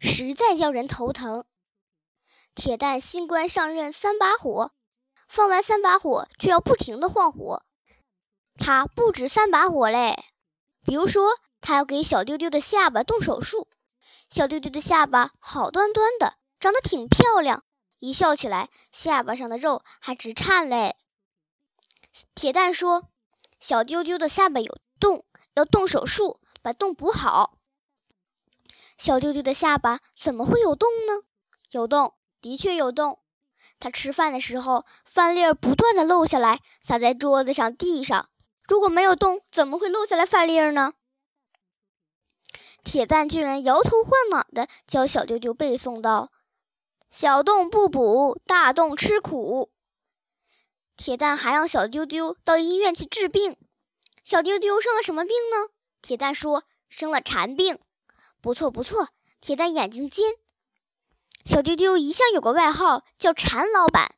实在叫人头疼。铁蛋新官上任三把火，放完三把火却要不停的晃火。他不止三把火嘞，比如说他要给小丢丢的下巴动手术。小丢丢的下巴好端端的，长得挺漂亮，一笑起来下巴上的肉还直颤嘞。铁蛋说：“小丢丢的下巴有洞，要动手术把洞补好。”小丢丢的下巴怎么会有洞呢？有洞。的确有洞，他吃饭的时候饭粒儿不断的漏下来，洒在桌子上、地上。如果没有洞，怎么会漏下来饭粒儿呢？铁蛋居然摇头晃脑的教小丢丢背诵道：“小洞不补，大洞吃苦。”铁蛋还让小丢丢到医院去治病。小丢丢生了什么病呢？铁蛋说：“生了馋病。”不错不错，铁蛋眼睛尖。小丢丢一向有个外号叫“馋老板”，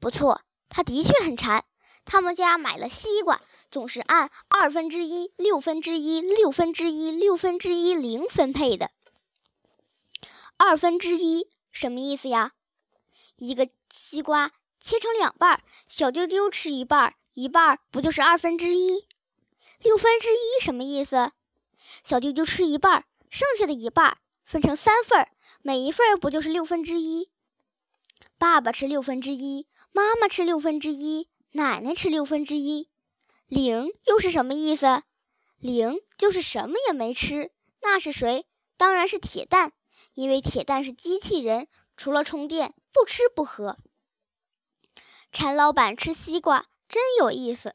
不错，他的确很馋。他们家买了西瓜，总是按二分之一、六分之一、六分之一、六分之一零分配的。二分之一什么意思呀？一个西瓜切成两半，小丢丢吃一半，一半不就是二分之一？六分之一什么意思？小丢丢吃一半，剩下的一半分成三份儿。每一份儿不就是六分之一？爸爸吃六分之一，妈妈吃六分之一，奶奶吃六分之一。零又是什么意思？零就是什么也没吃。那是谁？当然是铁蛋，因为铁蛋是机器人，除了充电不吃不喝。陈老板吃西瓜真有意思，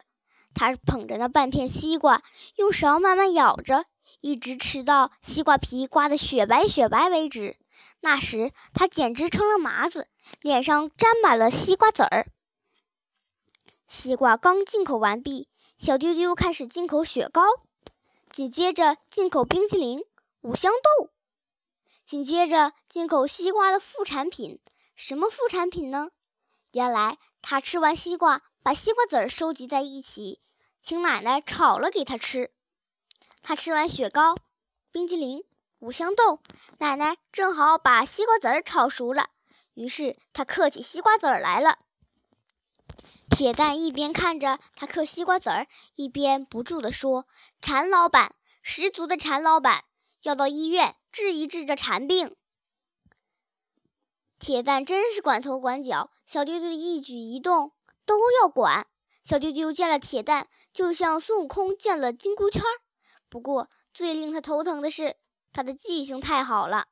他捧着那半片西瓜，用勺慢慢咬着，一直吃到西瓜皮刮得雪白雪白为止。那时他简直成了麻子，脸上沾满了西瓜籽儿。西瓜刚进口完毕，小丢丢开始进口雪糕，紧接着进口冰淇淋、五香豆，紧接着进口西瓜的副产品。什么副产品呢？原来他吃完西瓜，把西瓜籽儿收集在一起，请奶奶炒了给他吃。他吃完雪糕、冰激凌。五香豆，奶奶正好把西瓜籽儿炒熟了，于是他嗑起西瓜籽儿来了。铁蛋一边看着他嗑西瓜籽儿，一边不住地说：“馋老板，十足的馋老板，要到医院治一治这馋病。”铁蛋真是管头管脚，小丢丢的一举一动都要管。小丢丢见了铁蛋，就像孙悟空见了金箍圈。不过最令他头疼的是。他的记性太好了。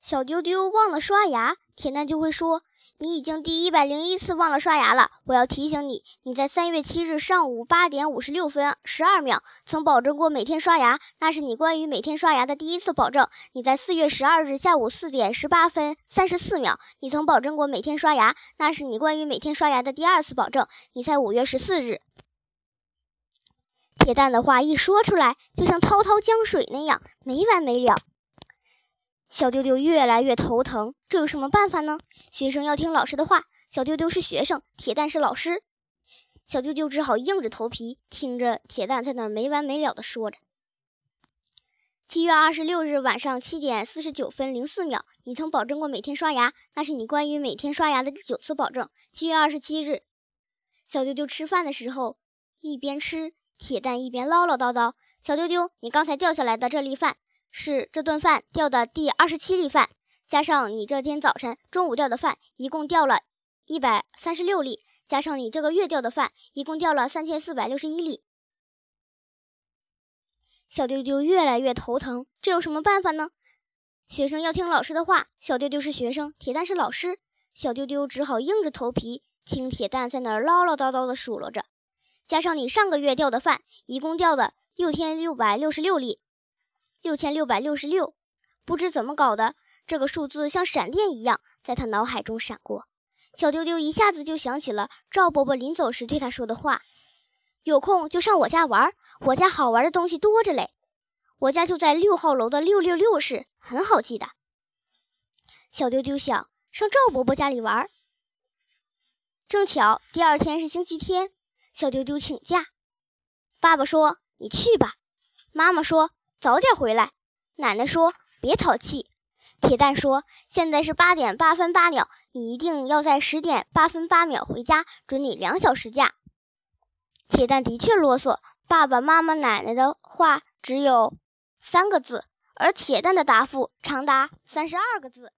小丢丢忘了刷牙，铁蛋就会说。你已经第一百零一次忘了刷牙了，我要提醒你，你在三月七日上午八点五十六分十二秒曾保证过每天刷牙，那是你关于每天刷牙的第一次保证。你在四月十二日下午四点十八分三十四秒，你曾保证过每天刷牙，那是你关于每天刷牙的第二次保证。你在五月十四日，铁蛋的话一说出来，就像滔滔江水那样没完没了。小丢丢越来越头疼，这有什么办法呢？学生要听老师的话，小丢丢是学生，铁蛋是老师，小丢丢只好硬着头皮听着铁蛋在那儿没完没了的说着。七月二十六日晚上七点四十九分零四秒，你曾保证过每天刷牙，那是你关于每天刷牙的第九次保证。七月二十七日，小丢丢吃饭的时候一边吃，铁蛋一边唠唠叨叨：“小丢丢，你刚才掉下来的这粒饭。”是这顿饭掉的第二十七粒饭，加上你这天早晨、中午掉的饭，一共掉了一百三十六粒，加上你这个月掉的饭，一共掉了三千四百六十一粒。小丢丢越来越头疼，这有什么办法呢？学生要听老师的话，小丢丢是学生，铁蛋是老师，小丢丢只好硬着头皮听铁蛋在那儿唠唠叨叨的数落着，加上你上个月掉的饭，一共掉了六千六百六十六粒。六千六百六十六，不知怎么搞的，这个数字像闪电一样在他脑海中闪过。小丢丢一下子就想起了赵伯伯临走时对他说的话：“有空就上我家玩，我家好玩的东西多着嘞。我家就在六号楼的六六六室，很好记的。”小丢丢想上赵伯伯家里玩，正巧第二天是星期天，小丢丢请假。爸爸说：“你去吧。”妈妈说：“早点回来。”奶奶说：“别淘气。”铁蛋说：“现在是八点八分八秒，你一定要在十点八分八秒回家，准你两小时假。”铁蛋的确啰嗦，爸爸妈妈、奶奶的话只有三个字，而铁蛋的答复长达三十二个字。